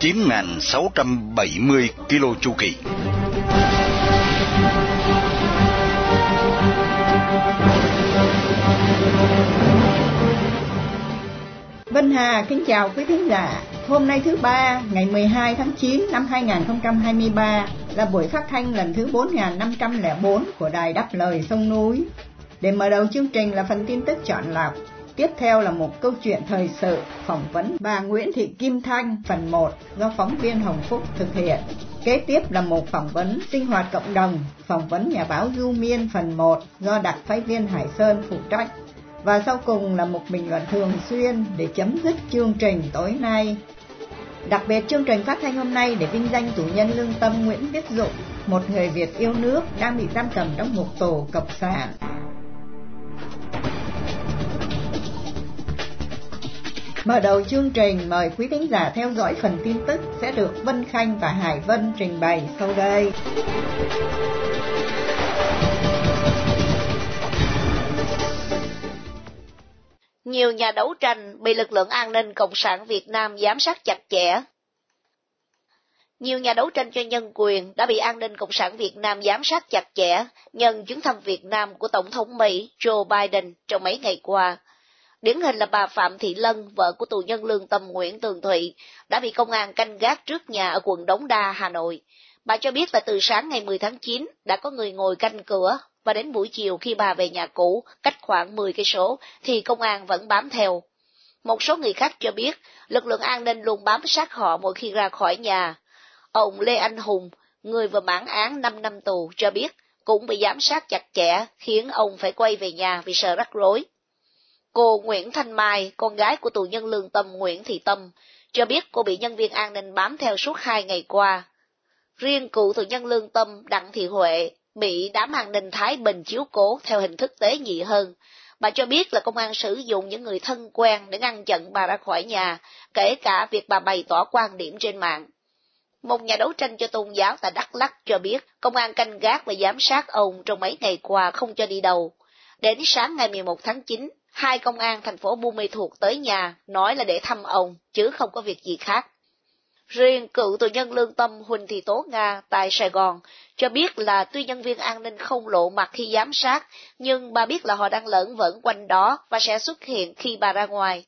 9.670 km chu kỳ. Vân Hà kính chào quý thính giả. Hôm nay thứ ba, ngày 12 tháng 9 năm 2023 là buổi phát thanh lần thứ 4504 của Đài Đáp Lời Sông Núi. Để mở đầu chương trình là phần tin tức chọn lọc. Tiếp theo là một câu chuyện thời sự phỏng vấn bà Nguyễn Thị Kim Thanh phần 1 do phóng viên Hồng Phúc thực hiện. Kế tiếp là một phỏng vấn sinh hoạt cộng đồng, phỏng vấn nhà báo Du Miên phần 1 do đặc phái viên Hải Sơn phụ trách. Và sau cùng là một bình luận thường xuyên để chấm dứt chương trình tối nay. Đặc biệt chương trình phát thanh hôm nay để vinh danh tù nhân lương tâm Nguyễn Viết Dụng, một người Việt yêu nước đang bị giam cầm trong một tổ cộng sản. Mở đầu chương trình, mời quý khán giả theo dõi phần tin tức sẽ được Vân Khanh và Hải Vân trình bày sau đây. Nhiều nhà đấu tranh bị lực lượng an ninh Cộng sản Việt Nam giám sát chặt chẽ. Nhiều nhà đấu tranh cho nhân quyền đã bị an ninh Cộng sản Việt Nam giám sát chặt chẽ, nhân chuyến thăm Việt Nam của Tổng thống Mỹ Joe Biden trong mấy ngày qua. Điển hình là bà Phạm Thị Lân, vợ của tù nhân lương tâm Nguyễn Tường Thụy, đã bị công an canh gác trước nhà ở quận Đống Đa, Hà Nội. Bà cho biết là từ sáng ngày 10 tháng 9 đã có người ngồi canh cửa và đến buổi chiều khi bà về nhà cũ, cách khoảng 10 cây số, thì công an vẫn bám theo. Một số người khác cho biết, lực lượng an ninh luôn bám sát họ mỗi khi ra khỏi nhà. Ông Lê Anh Hùng, người vừa mãn án 5 năm tù, cho biết cũng bị giám sát chặt chẽ, khiến ông phải quay về nhà vì sợ rắc rối. Cô Nguyễn Thanh Mai, con gái của tù nhân lương tâm Nguyễn Thị Tâm, cho biết cô bị nhân viên an ninh bám theo suốt hai ngày qua. Riêng cựu tù nhân lương tâm Đặng Thị Huệ bị đám an ninh Thái Bình chiếu cố theo hình thức tế nhị hơn. Bà cho biết là công an sử dụng những người thân quen để ngăn chặn bà ra khỏi nhà, kể cả việc bà bày tỏ quan điểm trên mạng. Một nhà đấu tranh cho tôn giáo tại Đắk Lắk cho biết công an canh gác và giám sát ông trong mấy ngày qua không cho đi đâu. Đến sáng ngày 11 tháng 9, hai công an thành phố Buôn Mê Thuột tới nhà, nói là để thăm ông, chứ không có việc gì khác. Riêng cựu tù nhân lương tâm Huỳnh Thị Tố Nga tại Sài Gòn cho biết là tuy nhân viên an ninh không lộ mặt khi giám sát, nhưng bà biết là họ đang lẫn vẩn quanh đó và sẽ xuất hiện khi bà ra ngoài.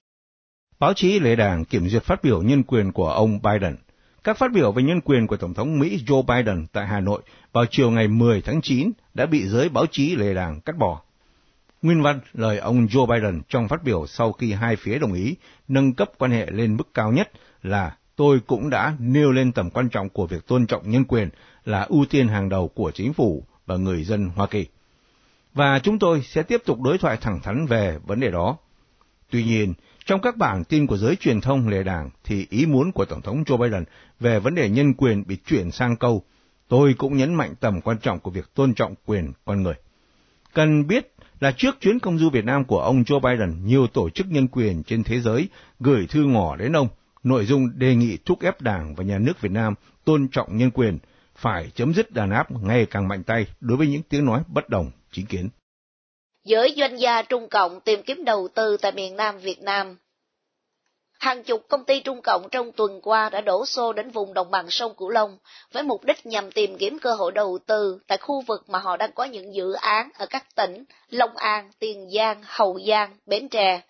Báo chí lễ đảng kiểm duyệt phát biểu nhân quyền của ông Biden. Các phát biểu về nhân quyền của Tổng thống Mỹ Joe Biden tại Hà Nội vào chiều ngày 10 tháng 9 đã bị giới báo chí lề đảng cắt bỏ. Nguyên văn lời ông Joe Biden trong phát biểu sau khi hai phía đồng ý nâng cấp quan hệ lên mức cao nhất là tôi cũng đã nêu lên tầm quan trọng của việc tôn trọng nhân quyền là ưu tiên hàng đầu của chính phủ và người dân Hoa Kỳ. Và chúng tôi sẽ tiếp tục đối thoại thẳng thắn về vấn đề đó. Tuy nhiên, trong các bản tin của giới truyền thông lề đảng thì ý muốn của Tổng thống Joe Biden về vấn đề nhân quyền bị chuyển sang câu tôi cũng nhấn mạnh tầm quan trọng của việc tôn trọng quyền con người. Cần biết là trước chuyến công du Việt Nam của ông Joe Biden, nhiều tổ chức nhân quyền trên thế giới gửi thư ngỏ đến ông, nội dung đề nghị thúc ép Đảng và Nhà nước Việt Nam tôn trọng nhân quyền, phải chấm dứt đàn áp ngày càng mạnh tay đối với những tiếng nói bất đồng, chính kiến. Giới doanh gia Trung Cộng tìm kiếm đầu tư tại miền Nam Việt Nam Hàng chục công ty Trung Cộng trong tuần qua đã đổ xô đến vùng đồng bằng sông Cửu Long với mục đích nhằm tìm kiếm cơ hội đầu tư tại khu vực mà họ đang có những dự án ở các tỉnh Long An, Tiền Giang, Hậu Giang, Bến Tre.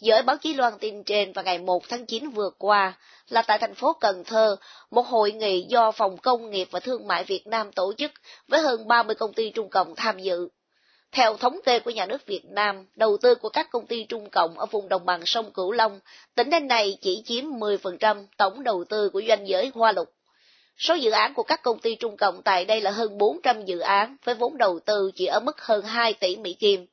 Giới báo chí loan tin trên vào ngày 1 tháng 9 vừa qua là tại thành phố Cần Thơ, một hội nghị do Phòng Công nghiệp và Thương mại Việt Nam tổ chức với hơn 30 công ty Trung Cộng tham dự. Theo thống kê của nhà nước Việt Nam, đầu tư của các công ty Trung Cộng ở vùng đồng bằng sông Cửu Long, tỉnh đến nay chỉ chiếm 10% tổng đầu tư của doanh giới Hoa Lục. Số dự án của các công ty Trung Cộng tại đây là hơn 400 dự án với vốn đầu tư chỉ ở mức hơn 2 tỷ Mỹ Kim.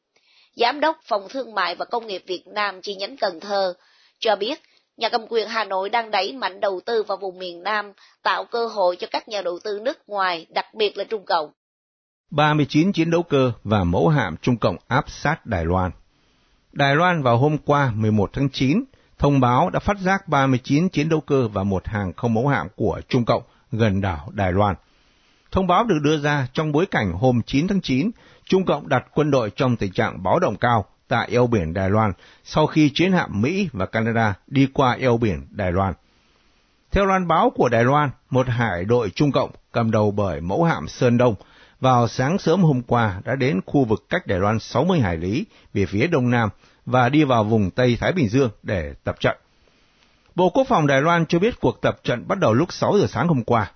Giám đốc Phòng Thương mại và Công nghiệp Việt Nam chi nhánh Cần Thơ cho biết nhà cầm quyền Hà Nội đang đẩy mạnh đầu tư vào vùng miền Nam, tạo cơ hội cho các nhà đầu tư nước ngoài, đặc biệt là Trung Cộng. 39 chiến đấu cơ và mẫu hạm Trung Cộng áp sát Đài Loan. Đài Loan vào hôm qua 11 tháng 9 thông báo đã phát giác 39 chiến đấu cơ và một hàng không mẫu hạm của Trung Cộng gần đảo Đài Loan. Thông báo được đưa ra trong bối cảnh hôm 9 tháng 9, Trung Cộng đặt quân đội trong tình trạng báo động cao tại eo biển Đài Loan sau khi chiến hạm Mỹ và Canada đi qua eo biển Đài Loan. Theo loan báo của Đài Loan, một hải đội Trung Cộng cầm đầu bởi mẫu hạm Sơn Đông vào sáng sớm hôm qua đã đến khu vực cách Đài Loan 60 hải lý về phía đông nam và đi vào vùng Tây Thái Bình Dương để tập trận. Bộ Quốc phòng Đài Loan cho biết cuộc tập trận bắt đầu lúc 6 giờ sáng hôm qua.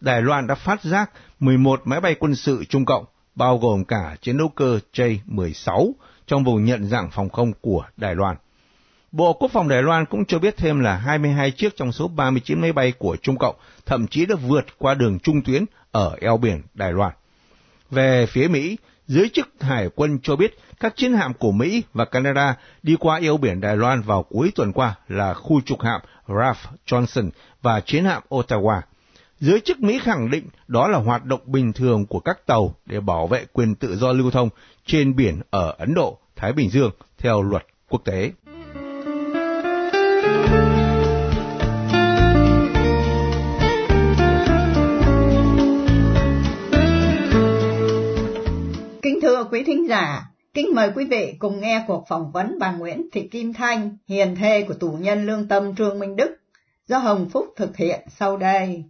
Đài Loan đã phát giác 11 máy bay quân sự Trung Cộng, bao gồm cả chiến đấu cơ J-16 trong vùng nhận dạng phòng không của Đài Loan. Bộ Quốc phòng Đài Loan cũng cho biết thêm là 22 chiếc trong số 39 máy bay của Trung Cộng thậm chí đã vượt qua đường trung tuyến ở eo biển Đài Loan. Về phía Mỹ, giới chức hải quân cho biết các chiến hạm của Mỹ và Canada đi qua eo biển Đài Loan vào cuối tuần qua là khu trục hạm Ralph Johnson và chiến hạm Ottawa. Giới chức Mỹ khẳng định đó là hoạt động bình thường của các tàu để bảo vệ quyền tự do lưu thông trên biển ở Ấn Độ, Thái Bình Dương theo luật quốc tế. Giả, kính mời quý vị cùng nghe cuộc phỏng vấn bà Nguyễn Thị Kim Thanh, hiền thê của tù nhân lương tâm Trương Minh Đức, do Hồng Phúc thực hiện sau đây.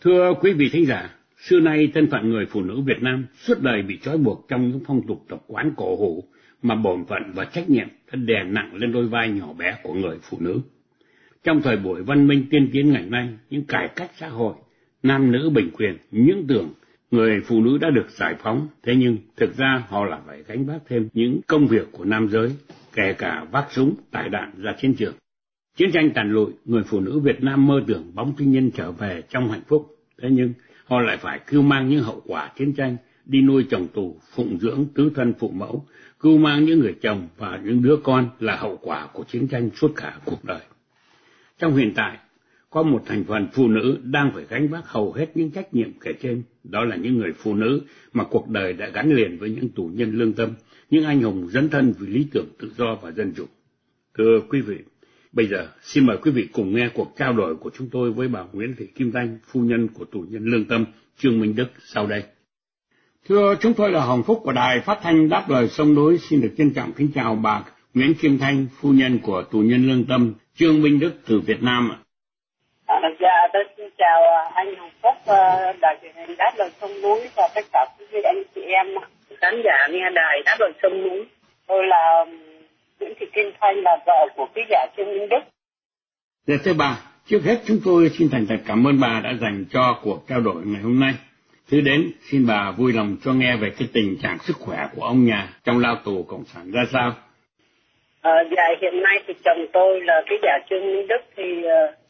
Thưa quý vị thính giả, xưa nay thân phận người phụ nữ Việt Nam suốt đời bị trói buộc trong những phong tục tập quán cổ hủ mà bổn phận và trách nhiệm đã đè nặng lên đôi vai nhỏ bé của người phụ nữ. Trong thời buổi văn minh tiên tiến ngày nay, những cải cách xã hội, nam nữ bình quyền, những tưởng người phụ nữ đã được giải phóng, thế nhưng thực ra họ là phải gánh vác thêm những công việc của nam giới, kể cả vác súng, tải đạn ra chiến trường. Chiến tranh tàn lụi, người phụ nữ Việt Nam mơ tưởng bóng thiên nhân trở về trong hạnh phúc, thế nhưng họ lại phải cưu mang những hậu quả chiến tranh, đi nuôi chồng tù, phụng dưỡng tứ thân phụ mẫu, cưu mang những người chồng và những đứa con là hậu quả của chiến tranh suốt cả cuộc đời. Trong hiện tại, có một thành phần phụ nữ đang phải gánh vác hầu hết những trách nhiệm kể trên, đó là những người phụ nữ mà cuộc đời đã gắn liền với những tù nhân lương tâm, những anh hùng dấn thân vì lý tưởng tự do và dân chủ. Thưa quý vị, bây giờ xin mời quý vị cùng nghe cuộc trao đổi của chúng tôi với bà Nguyễn Thị Kim Thanh, phu nhân của tù nhân lương tâm Trương Minh Đức sau đây. Thưa chúng tôi là Hồng Phúc của Đài Phát thanh Đáp lời sông đối xin được trân trọng kính chào bà Nguyễn Kim Thanh, phu nhân của tù nhân lương tâm Trương Minh Đức từ Việt Nam ạ. À, dạ, tôi xin chào anh Hồng Phúc, đài truyền hình Đáp lời sông núi và tất cả quý vị anh chị em khán giả nghe đài Đáp lời sông núi. Tôi là Nguyễn Thị Kim Thanh là vợ của ký giả Trương Minh Đức. Dạ thưa bà, trước hết chúng tôi xin thành thật cảm ơn bà đã dành cho cuộc trao đổi ngày hôm nay. Thứ đến, xin bà vui lòng cho nghe về cái tình trạng sức khỏe của ông nhà trong lao tù Cộng sản ra sao. À, dạ, hiện nay thì chồng tôi là ký giả Trương Minh Đức thì uh,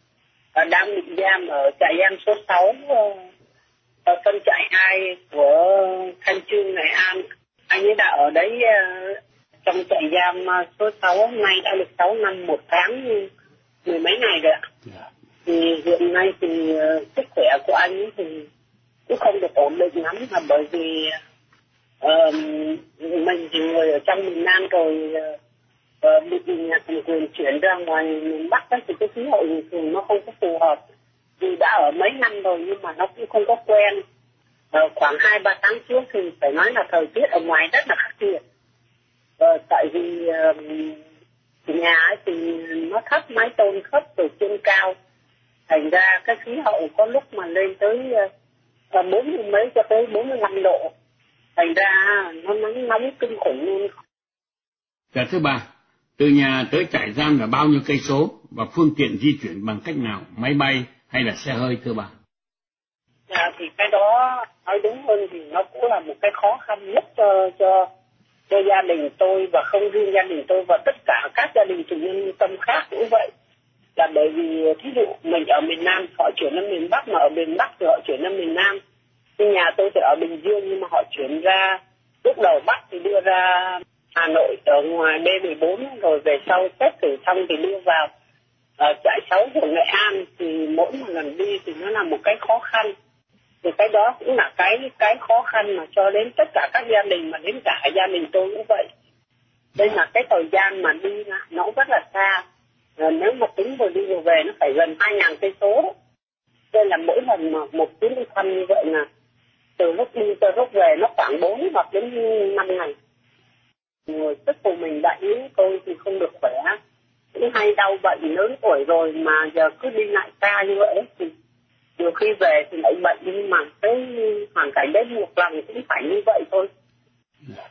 đang bị giam ở trại giam số 6 uh, ở phân trại 2 của Thanh Trương, Nghệ An. Anh ấy đã ở đấy uh, trong trại giam số 6 nay đã được 6 năm một tháng mười mấy ngày rồi ạ. Yeah. Thì hiện nay thì sức khỏe của anh ấy thì cũng không được ổn định lắm là bởi vì uh, mình thì người ở trong miền Nam rồi uh, Ờ, bị nhà cầm quyền chuyển ra ngoài miền Bắc ấy, thì cái khí hậu thường nó không có phù hợp. Vì đã ở mấy năm rồi nhưng mà nó cũng không có quen. Uh, khoảng hai ba tháng trước thì phải nói là thời tiết ở ngoài rất là khắc nghiệt. Uh, tại vì uh, nhà ấy thì nó thấp mái tôn thấp từ trên cao. Thành ra cái khí hậu có lúc mà lên tới uh, bốn mươi mấy cho tới bốn mươi lăm độ. Thành ra nó nắng nóng kinh khủng luôn. Dạ thứ ba từ nhà tới trại giam là bao nhiêu cây số và phương tiện di chuyển bằng cách nào? Máy bay hay là xe hơi thưa bà? À, thì cái đó nói đúng hơn thì nó cũng là một cái khó khăn nhất cho cho cho gia đình tôi và không riêng gia đình tôi và tất cả các gia đình chủ nhân tâm khác cũng vậy. Là bởi vì thí dụ mình ở miền Nam họ chuyển lên miền Bắc mà ở miền Bắc thì họ chuyển lên miền Nam. Nhưng nhà tôi thì ở Bình Dương nhưng mà họ chuyển ra lúc đầu Bắc thì đưa ra Hà Nội ở ngoài B14 rồi về sau xét thử xong thì đưa vào. Ở trại sáu của nghệ an thì mỗi một lần đi thì nó là một cái khó khăn. Thì cái đó cũng là cái cái khó khăn mà cho đến tất cả các gia đình, mà đến cả gia đình tôi cũng vậy. Đây là cái thời gian mà đi nó rất là xa. Rồi nếu mà tính vừa đi vừa về, nó phải gần hai ngàn cây số. Đây là mỗi lần mà một chuyến đi thăm như vậy là từ lúc đi tới lúc về nó khoảng bốn hoặc đến năm ngày sức của mình đại yếu tôi thì không được khỏe. Cũng hay đau bệnh lớn tuổi rồi mà giờ cứ đi lại xa như vậy thì nhiều khi về thì lại bệnh nhưng mà cái hoàn cảnh đấy một lần cũng phải như vậy thôi.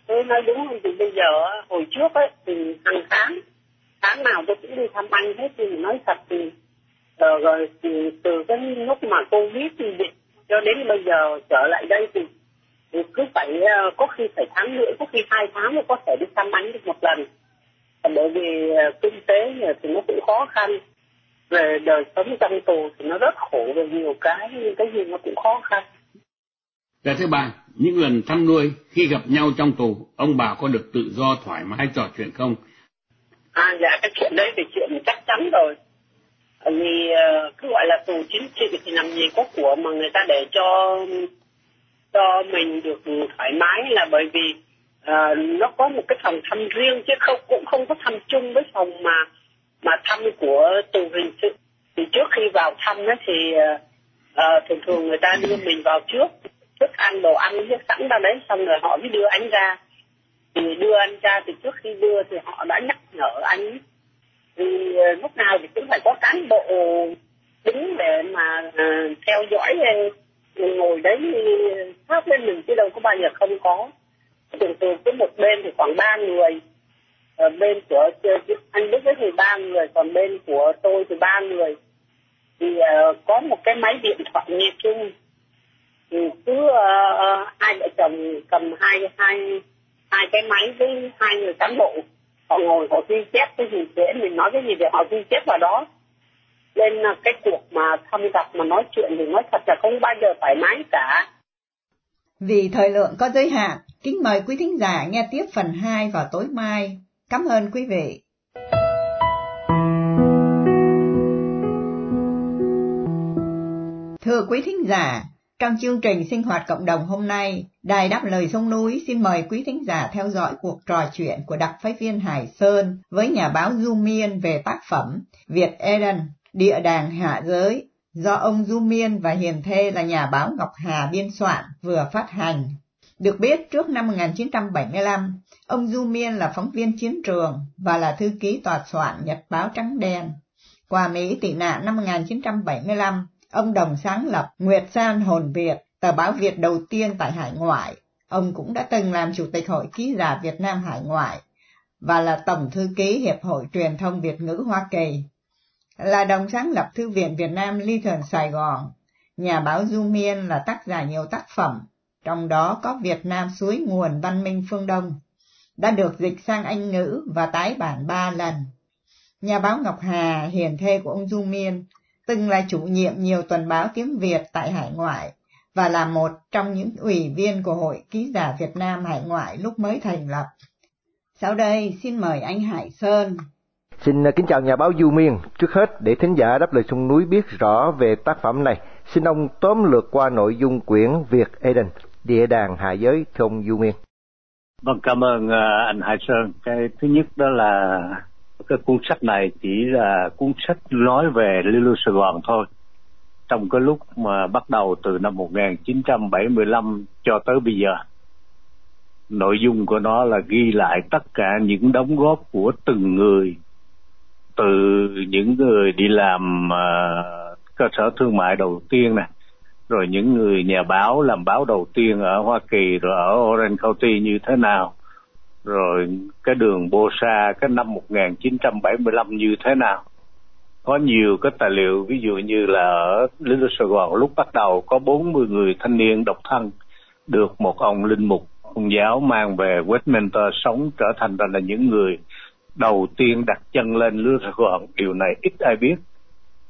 Tôi nói đúng không? Thì bây giờ hồi trước ấy thì hàng tháng tháng nào tôi cũng đi thăm anh hết thì nói thật thì ờ, rồi, rồi từ, từ cái lúc mà covid thì dịch cho đến bây giờ trở lại đây thì, thì cứ phải uh, có khi phải tháng nữa có khi hai tháng mới có thể đi thăm anh được một lần bởi vì uh, kinh tế thì nó cũng khó khăn về đời sống trong tù thì nó rất khổ về nhiều cái nhưng cái gì nó cũng khó khăn Dạ thứ ba, những lần thăm nuôi khi gặp nhau trong tù, ông bà có được tự do thoải mái trò chuyện không? À dạ cái chuyện đấy thì chuyện chắc chắn rồi. Vì uh, cứ gọi là tù chính trị thì làm gì có của mà người ta để cho cho mình được thoải mái là bởi vì uh, nó có một cái phòng thăm riêng chứ không cũng không có thăm chung với phòng mà mà thăm của tù hình sự. Thì trước khi vào thăm đó thì uh, thường thường người ta đưa mình vào trước thức ăn đồ ăn viết sẵn ra đấy xong rồi họ mới đưa anh ra. Thì đưa anh ra thì trước khi đưa thì họ đã nhắc nhở anh. Thì lúc nào thì cũng phải có cán bộ đứng để mà uh, theo dõi ngồi đấy sát lên mình chứ đâu có bao giờ không có. Thường thường cứ một bên thì khoảng ba người. Ở bên của anh đức ấy thì ba người còn bên của tôi thì ba người. Thì uh, có một cái máy điện thoại nghe chung. Thì cứ uh, hai vợ chồng cầm hai hai hai cái máy với hai người cán bộ. Họ ngồi họ ghi chép cái gì dễ mình nói cái gì để họ ghi chép vào đó nên à, cái cuộc mà thăm gặp mà nói chuyện thì nói thật là không bao giờ thoải mái cả. Vì thời lượng có giới hạn kính mời quý thính giả nghe tiếp phần 2 vào tối mai. Cảm ơn quý vị. Thưa quý thính giả, trong chương trình sinh hoạt cộng đồng hôm nay, Đài Đáp Lời Sông Núi xin mời quý thính giả theo dõi cuộc trò chuyện của đặc phái viên Hải Sơn với nhà báo Du Miên về tác phẩm Việt Eden, Địa đàng hạ giới, do ông Du Miên và Hiền Thê là nhà báo Ngọc Hà biên soạn vừa phát hành. Được biết trước năm 1975, ông Du Miên là phóng viên chiến trường và là thư ký tòa soạn Nhật báo Trắng Đen. Qua Mỹ tị nạn năm 1975, Ông đồng sáng lập Nguyệt San Hồn Việt, tờ báo Việt đầu tiên tại hải ngoại. Ông cũng đã từng làm Chủ tịch Hội Ký giả Việt Nam Hải ngoại và là Tổng Thư ký Hiệp hội Truyền thông Việt ngữ Hoa Kỳ. Là đồng sáng lập Thư viện Việt Nam Ly Sài Gòn, nhà báo Du Miên là tác giả nhiều tác phẩm, trong đó có Việt Nam suối nguồn văn minh phương Đông, đã được dịch sang Anh ngữ và tái bản ba lần. Nhà báo Ngọc Hà, hiền thê của ông Du Miên, từng là chủ nhiệm nhiều tuần báo tiếng Việt tại hải ngoại và là một trong những ủy viên của Hội Ký giả Việt Nam hải ngoại lúc mới thành lập. Sau đây xin mời anh Hải Sơn. Xin à, kính chào nhà báo Du Miên. Trước hết, để thính giả đáp lời sông núi biết rõ về tác phẩm này, xin ông tóm lược qua nội dung quyển Việt Eden, địa đàng hạ giới, thưa ông Du Miên. Vâng, cảm ơn à, anh Hải Sơn. Cái thứ nhất đó là cái cuốn sách này chỉ là cuốn sách nói về lưu Sài Gòn thôi. Trong cái lúc mà bắt đầu từ năm 1975 cho tới bây giờ. Nội dung của nó là ghi lại tất cả những đóng góp của từng người từ những người đi làm uh, cơ sở thương mại đầu tiên nè rồi những người nhà báo làm báo đầu tiên ở Hoa Kỳ rồi ở Orange County như thế nào rồi cái đường Bô Sa cái năm 1975 như thế nào. Có nhiều cái tài liệu ví dụ như là ở Little Sài Gòn lúc bắt đầu có 40 người thanh niên độc thân được một ông linh mục công giáo mang về Westminster sống trở thành ra là những người đầu tiên đặt chân lên Sài Gòn điều này ít ai biết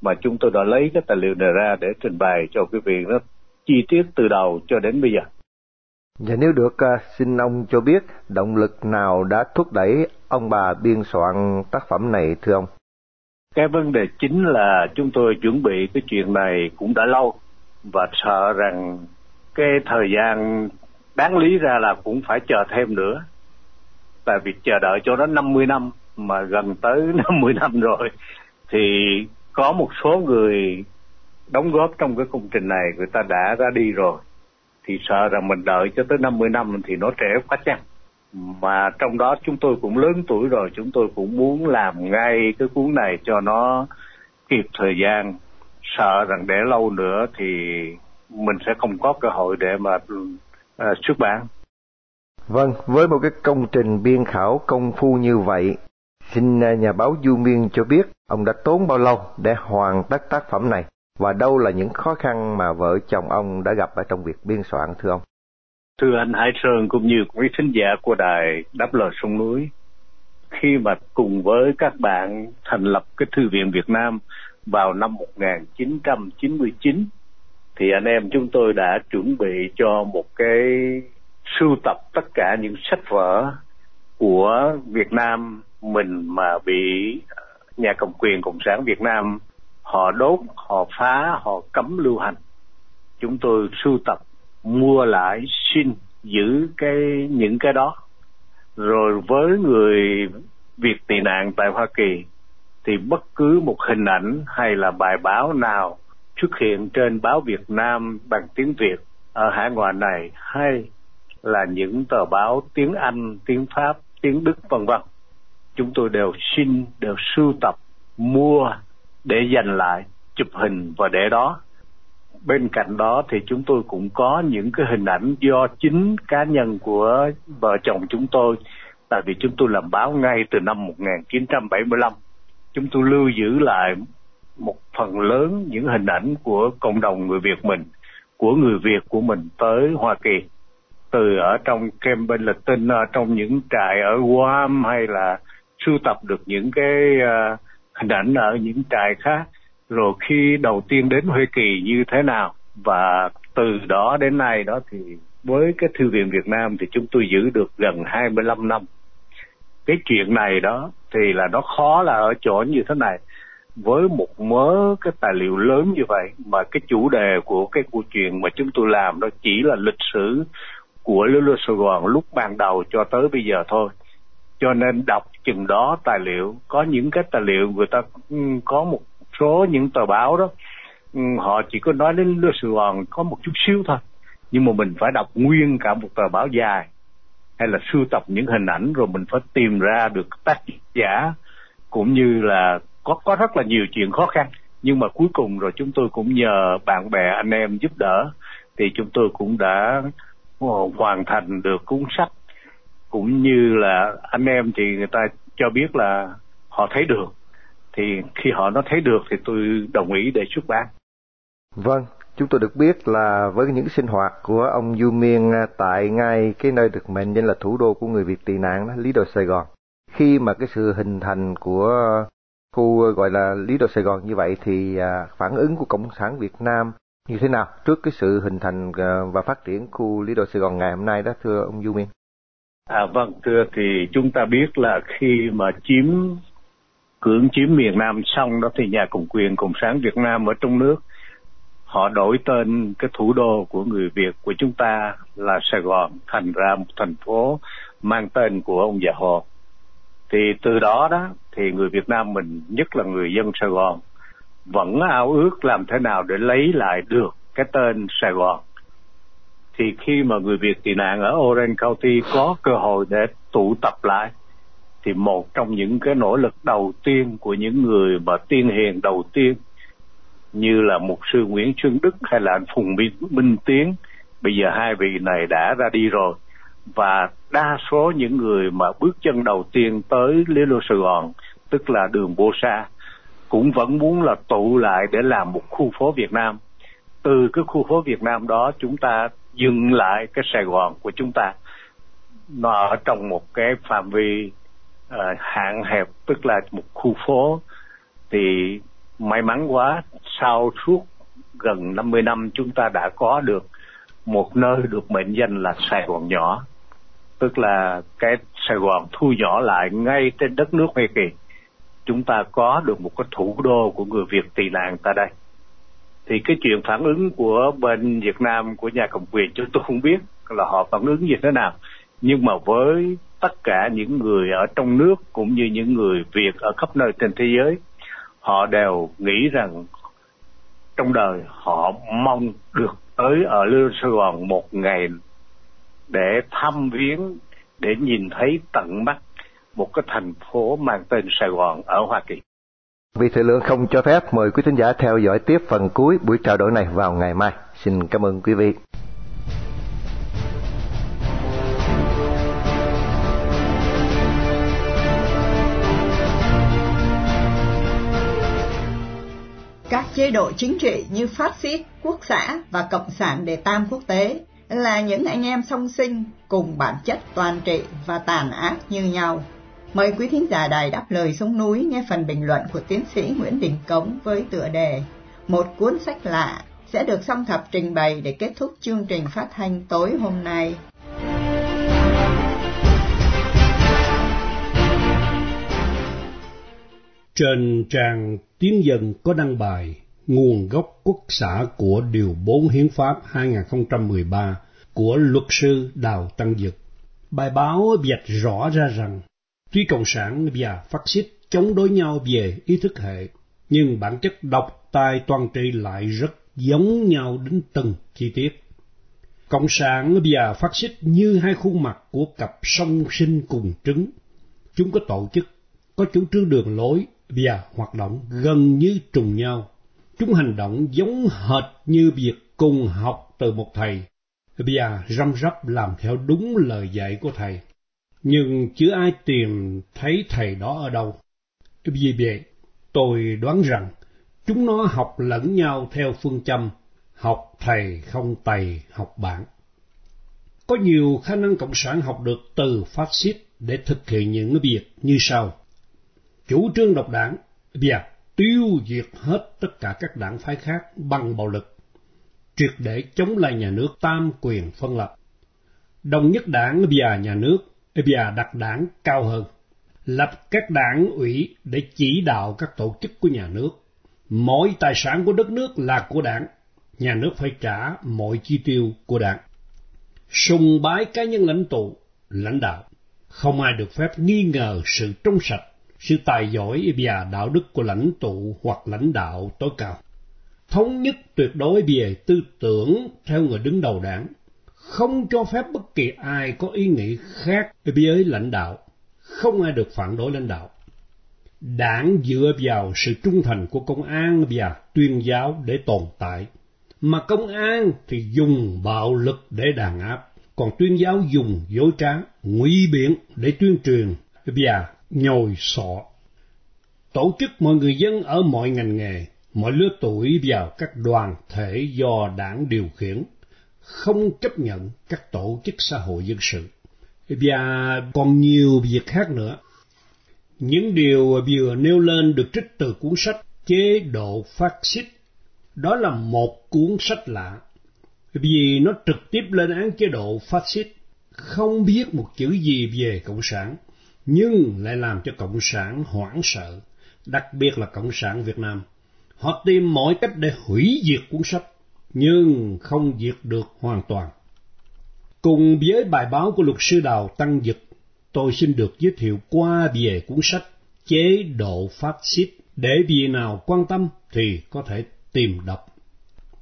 mà chúng tôi đã lấy cái tài liệu này ra để trình bày cho quý vị nó chi tiết từ đầu cho đến bây giờ và nếu được, à, xin ông cho biết động lực nào đã thúc đẩy ông bà biên soạn tác phẩm này thưa ông? cái vấn đề chính là chúng tôi chuẩn bị cái chuyện này cũng đã lâu và sợ rằng cái thời gian đáng lý ra là cũng phải chờ thêm nữa tại vì chờ đợi cho nó 50 năm mà gần tới 50 năm rồi thì có một số người đóng góp trong cái công trình này người ta đã ra đi rồi. Thì sợ rằng mình đợi cho tới 50 năm thì nó trẻ quá chăng? Mà trong đó chúng tôi cũng lớn tuổi rồi chúng tôi cũng muốn làm ngay cái cuốn này cho nó kịp thời gian. Sợ rằng để lâu nữa thì mình sẽ không có cơ hội để mà uh, xuất bản vâng với một cái công trình biên khảo công phu như vậy, xin à, nhà báo du miên cho biết ông đã tốn bao lâu để hoàn tất tác phẩm này và đâu là những khó khăn mà vợ chồng ông đã gặp ở trong việc biên soạn, thưa ông thưa anh Hải Sơn cũng như quý thính giả của đài Đáp lời sông núi. Khi mà cùng với các bạn thành lập cái Thư viện Việt Nam vào năm 1999 thì anh em chúng tôi đã chuẩn bị cho một cái sưu tập tất cả những sách vở của Việt Nam mình mà bị ờ, nhà cầm quyền Cộng sản Việt Nam họ đốt, họ phá, họ cấm lưu hành. Chúng tôi sưu tập mua lại xin giữ cái những cái đó rồi với người Việt tị nạn tại Hoa Kỳ thì bất cứ một hình ảnh hay là bài báo nào xuất hiện trên báo Việt Nam bằng tiếng Việt ở hải ngoại này hay là những tờ báo tiếng Anh, tiếng Pháp, tiếng Đức vân vân. Chúng tôi đều xin, đều sưu tập, mua để dành lại, chụp hình và để đó. Bên cạnh đó thì chúng tôi cũng có những cái hình ảnh do chính cá nhân của vợ chồng chúng tôi. Tại vì chúng tôi làm báo ngay từ năm 1975 chúng tôi lưu giữ lại một phần lớn những hình ảnh của cộng đồng người Việt mình của người Việt của mình tới Hoa Kỳ từ ở trong kem bên lịch tinh ở trong những trại ở Guam hay là sưu tập được những cái uh, hình ảnh ở những trại khác rồi khi đầu tiên đến Hoa Kỳ như thế nào và từ đó đến nay đó thì với cái thư viện Việt Nam thì chúng tôi giữ được gần 25 năm. Cái chuyện này đó thì là nó khó là ở chỗ như thế này. Với một mớ cái tài liệu lớn như vậy mà cái chủ đề của cái câu chuyện mà chúng tôi làm đó chỉ là lịch sử của Lưu Lưu Sài Gòn lúc ban đầu cho tới bây giờ thôi. Cho nên đọc chừng đó tài liệu, có những cái tài liệu người ta ừ, có một số những tờ báo đó ừ, họ chỉ có nói đến Lưu Sài Gòn có một chút xíu thôi nhưng mà mình phải đọc nguyên cả một tờ báo dài hay là sưu tập những hình ảnh rồi mình phải tìm ra được tác giả cũng như là có có rất là nhiều chuyện khó khăn nhưng mà cuối cùng rồi chúng tôi cũng nhờ bạn bè anh em giúp đỡ thì chúng tôi cũng đã hoàn thành được cuốn sách cũng như là anh em thì người ta cho biết là họ thấy được thì khi họ nó thấy được thì tôi đồng ý để xuất bản. Vâng, chúng tôi được biết là với những sinh hoạt của ông Du Miên à, tại ngay cái nơi được mệnh danh là thủ đô của người Việt tị nạn đó, Lý Đồ Sài Gòn. Khi mà cái sự hình thành của khu à, gọi là Lý Đồ Sài Gòn như vậy thì à, phản ứng của Cộng sản Việt Nam như thế nào trước cái sự hình thành ờ, và phát triển khu Lý Đô Sài Gòn ngày hôm nay đó, thưa ông Du Miên? À vâng thưa, thì chúng ta biết là khi mà chiếm cưỡng chiếm miền Nam xong đó, thì nhà cầm quyền Cộng sản Việt Nam ở trong nước, họ đổi tên cái thủ đô của người Việt của chúng ta là Sài Gòn, thành ra một thành phố mang tên của ông già Hồ. Thì từ đó đó, thì người Việt Nam mình, nhất là người dân Sài Gòn vẫn ao ước làm thế nào để lấy lại được cái tên Sài Gòn. Thì khi mà người Việt tị nạn ở Orange County có cơ hội để tụ tập lại thì một trong những cái nỗ lực đầu tiên của những người mà tiên hiền đầu tiên như là mục sư Nguyễn Xuân Đức hay là anh Phùng Minh, Minh Tiến bây giờ hai vị này đã ra đi rồi và đa số những người mà bước chân đầu tiên tới Lê Lô Sài Gòn tức là đường Bô Sa cũng vẫn muốn là tụ lại để làm một khu phố Việt Nam. Từ cái khu phố Việt Nam đó chúng ta dừng lại cái Sài Gòn của chúng ta. Nó ở trong một cái phạm vi uh, hạn hẹp tức là một khu phố. Thì may mắn quá sau suốt gần 50 năm chúng ta đã có được một nơi được mệnh danh là Sài Gòn nhỏ. Tức là cái Sài Gòn thu nhỏ lại ngay trên đất nước Hoa Kỳ chúng ta có được một cái thủ đô của người Việt tị nạn tại đây. Thì cái chuyện phản ứng của bên Việt Nam, của nhà cầm quyền chúng tôi không biết là họ phản ứng như thế nào. Nhưng mà với tất cả những người ở trong nước cũng như những người Việt ở khắp nơi trên thế giới, họ đều nghĩ rằng trong đời họ mong được tới ở Lưu Sài Gòn một ngày để thăm viếng, để nhìn thấy tận mắt một cái thành phố mang tên Sài Gòn ở Hoa Kỳ. Vì thời lượng không cho phép, mời quý thính giả theo dõi tiếp phần cuối buổi trao đổi này vào ngày mai. Xin cảm ơn quý vị. Các chế độ chính trị như phát xít, quốc xã và cộng sản để tam quốc tế là những anh em song sinh cùng bản chất toàn trị và tàn ác như nhau. Mời quý thính giả đài đáp lời xuống núi nghe phần bình luận của tiến sĩ Nguyễn Đình Cống với tựa đề Một cuốn sách lạ sẽ được song thập trình bày để kết thúc chương trình phát thanh tối hôm nay. Trên trang Tiến dân có đăng bài Nguồn gốc quốc xã của Điều 4 Hiến pháp 2013 của luật sư Đào Tăng Dực. Bài báo vạch rõ ra rằng, tuy Cộng sản và phát xít chống đối nhau về ý thức hệ, nhưng bản chất độc tài toàn trị lại rất giống nhau đến từng chi tiết. Cộng sản và phát xít như hai khuôn mặt của cặp song sinh cùng trứng. Chúng có tổ chức, có chủ trương đường lối và hoạt động gần như trùng nhau. Chúng hành động giống hệt như việc cùng học từ một thầy và răm rắp làm theo đúng lời dạy của thầy. Nhưng chưa ai tìm thấy thầy đó ở đâu. Vì vậy, tôi đoán rằng chúng nó học lẫn nhau theo phương châm học thầy không tày học bạn. Có nhiều khả năng cộng sản học được từ phát xít để thực hiện những việc như sau. Chủ trương độc đảng và tiêu diệt hết tất cả các đảng phái khác bằng bạo lực, triệt để chống lại nhà nước tam quyền phân lập. Đồng nhất đảng và nhà nước và đặt đảng cao hơn, lập các đảng ủy để chỉ đạo các tổ chức của nhà nước. Mọi tài sản của đất nước là của đảng, nhà nước phải trả mọi chi tiêu của đảng. Sùng bái cá nhân lãnh tụ, lãnh đạo, không ai được phép nghi ngờ sự trong sạch sự tài giỏi và đạo đức của lãnh tụ hoặc lãnh đạo tối cao. Thống nhất tuyệt đối về tư tưởng theo người đứng đầu đảng, không cho phép bất kỳ ai có ý nghĩ khác với lãnh đạo, không ai được phản đối lãnh đạo. Đảng dựa vào sự trung thành của công an và tuyên giáo để tồn tại, mà công an thì dùng bạo lực để đàn áp, còn tuyên giáo dùng dối trá, ngụy biện để tuyên truyền và nhồi sọ. Tổ chức mọi người dân ở mọi ngành nghề, mọi lứa tuổi vào các đoàn thể do đảng điều khiển, không chấp nhận các tổ chức xã hội dân sự. Và còn nhiều việc khác nữa. Những điều vừa nêu lên được trích từ cuốn sách Chế độ phát xít. Đó là một cuốn sách lạ, vì nó trực tiếp lên án chế độ phát xít, không biết một chữ gì về Cộng sản, nhưng lại làm cho Cộng sản hoảng sợ, đặc biệt là Cộng sản Việt Nam. Họ tìm mọi cách để hủy diệt cuốn sách, nhưng không diệt được hoàn toàn. Cùng với bài báo của luật sư Đào Tăng Dực, tôi xin được giới thiệu qua về cuốn sách Chế độ phát xít để vị nào quan tâm thì có thể tìm đọc.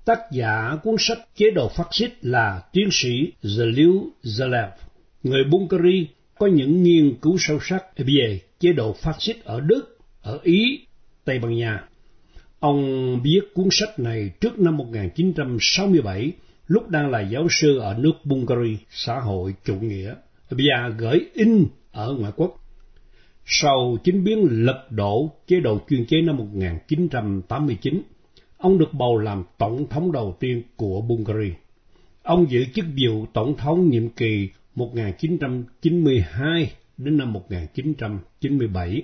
Tác giả cuốn sách Chế độ phát xít là tiến sĩ Zaliu Zalev, người Bulgaria có những nghiên cứu sâu sắc về chế độ phát xít ở Đức, ở Ý, Tây Ban Nha. Ông viết cuốn sách này trước năm 1967, lúc đang là giáo sư ở nước Bulgaria, xã hội chủ nghĩa, và gửi in ở ngoại quốc. Sau chính biến lật đổ chế độ chuyên chế năm 1989, ông được bầu làm tổng thống đầu tiên của Bulgaria. Ông giữ chức vụ tổng thống nhiệm kỳ 1992 đến năm 1997.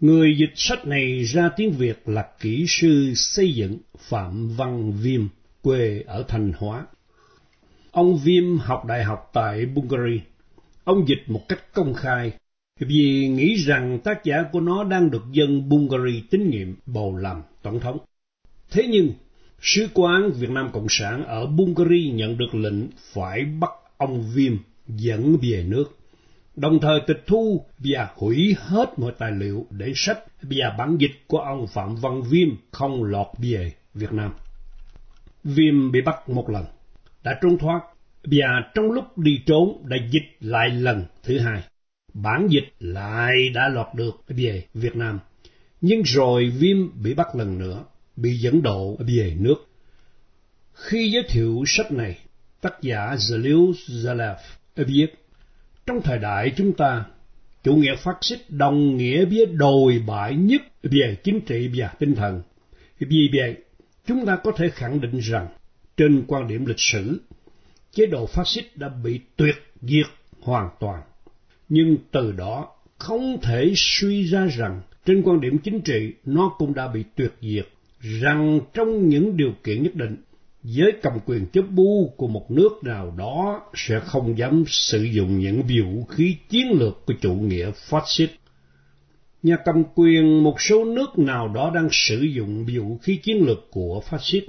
Người dịch sách này ra tiếng Việt là kỹ sư xây dựng Phạm Văn Viêm, quê ở Thanh Hóa. Ông Viêm học đại học tại Bulgaria. Ông dịch một cách công khai vì nghĩ rằng tác giả của nó đang được dân Bulgaria tín nhiệm bầu làm tổng thống. Thế nhưng, Sứ quán Việt Nam Cộng sản ở Bulgaria nhận được lệnh phải bắt ông Viêm dẫn về nước, đồng thời tịch thu và hủy hết mọi tài liệu để sách và bản dịch của ông Phạm Văn Viêm không lọt về Việt Nam. Viêm bị bắt một lần, đã trốn thoát và trong lúc đi trốn đã dịch lại lần thứ hai. Bản dịch lại đã lọt được về Việt Nam. Nhưng rồi Viêm bị bắt lần nữa bị dẫn độ về nước. Khi giới thiệu sách này, tác giả Zalil Zalev viết, trong thời đại chúng ta, chủ nghĩa phát xít đồng nghĩa với đồi bại nhất về chính trị và tinh thần. Vì vậy, chúng ta có thể khẳng định rằng, trên quan điểm lịch sử, chế độ phát xít đã bị tuyệt diệt hoàn toàn. Nhưng từ đó không thể suy ra rằng trên quan điểm chính trị nó cũng đã bị tuyệt diệt rằng trong những điều kiện nhất định, giới cầm quyền chấp bu của một nước nào đó sẽ không dám sử dụng những vũ khí chiến lược của chủ nghĩa phát xít. Nhà cầm quyền một số nước nào đó đang sử dụng vũ khí chiến lược của phát xít,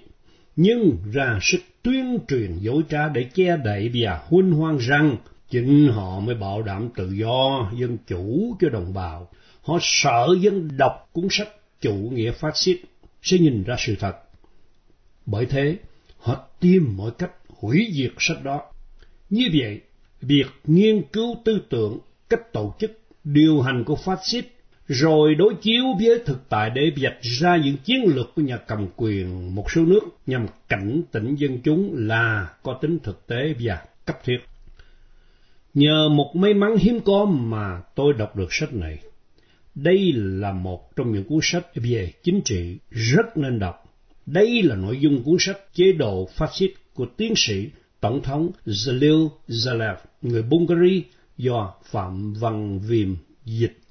nhưng ra sức tuyên truyền dối trá để che đậy và huynh hoang rằng chính họ mới bảo đảm tự do, dân chủ cho đồng bào. Họ sợ dân đọc cuốn sách chủ nghĩa phát xít sẽ nhìn ra sự thật. Bởi thế, họ tìm mọi cách hủy diệt sách đó. Như vậy, việc nghiên cứu tư tưởng, cách tổ chức, điều hành của phát xít, rồi đối chiếu với thực tại để vạch ra những chiến lược của nhà cầm quyền một số nước nhằm cảnh tỉnh dân chúng là có tính thực tế và cấp thiết. Nhờ một may mắn hiếm có mà tôi đọc được sách này, đây là một trong những cuốn sách về chính trị rất nên đọc. Đây là nội dung cuốn sách chế độ phát xít của tiến sĩ Tổng thống Zalil Zalev, người Bulgaria do Phạm Văn Viêm dịch.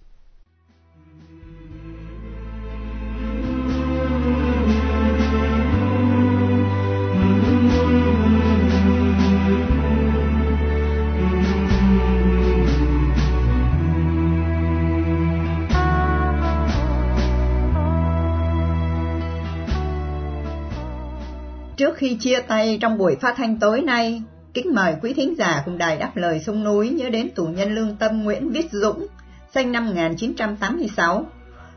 Khi chia tay trong buổi phát thanh tối nay, kính mời quý thính giả cùng đài đáp lời sông núi nhớ đến tù nhân lương tâm Nguyễn Viết Dũng, sinh năm 1986,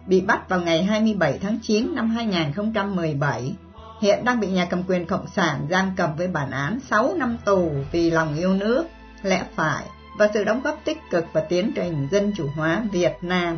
bị bắt vào ngày 27 tháng 9 năm 2017. Hiện đang bị nhà cầm quyền Cộng sản giam cầm với bản án 6 năm tù vì lòng yêu nước, lẽ phải và sự đóng góp tích cực vào tiến trình dân chủ hóa Việt Nam.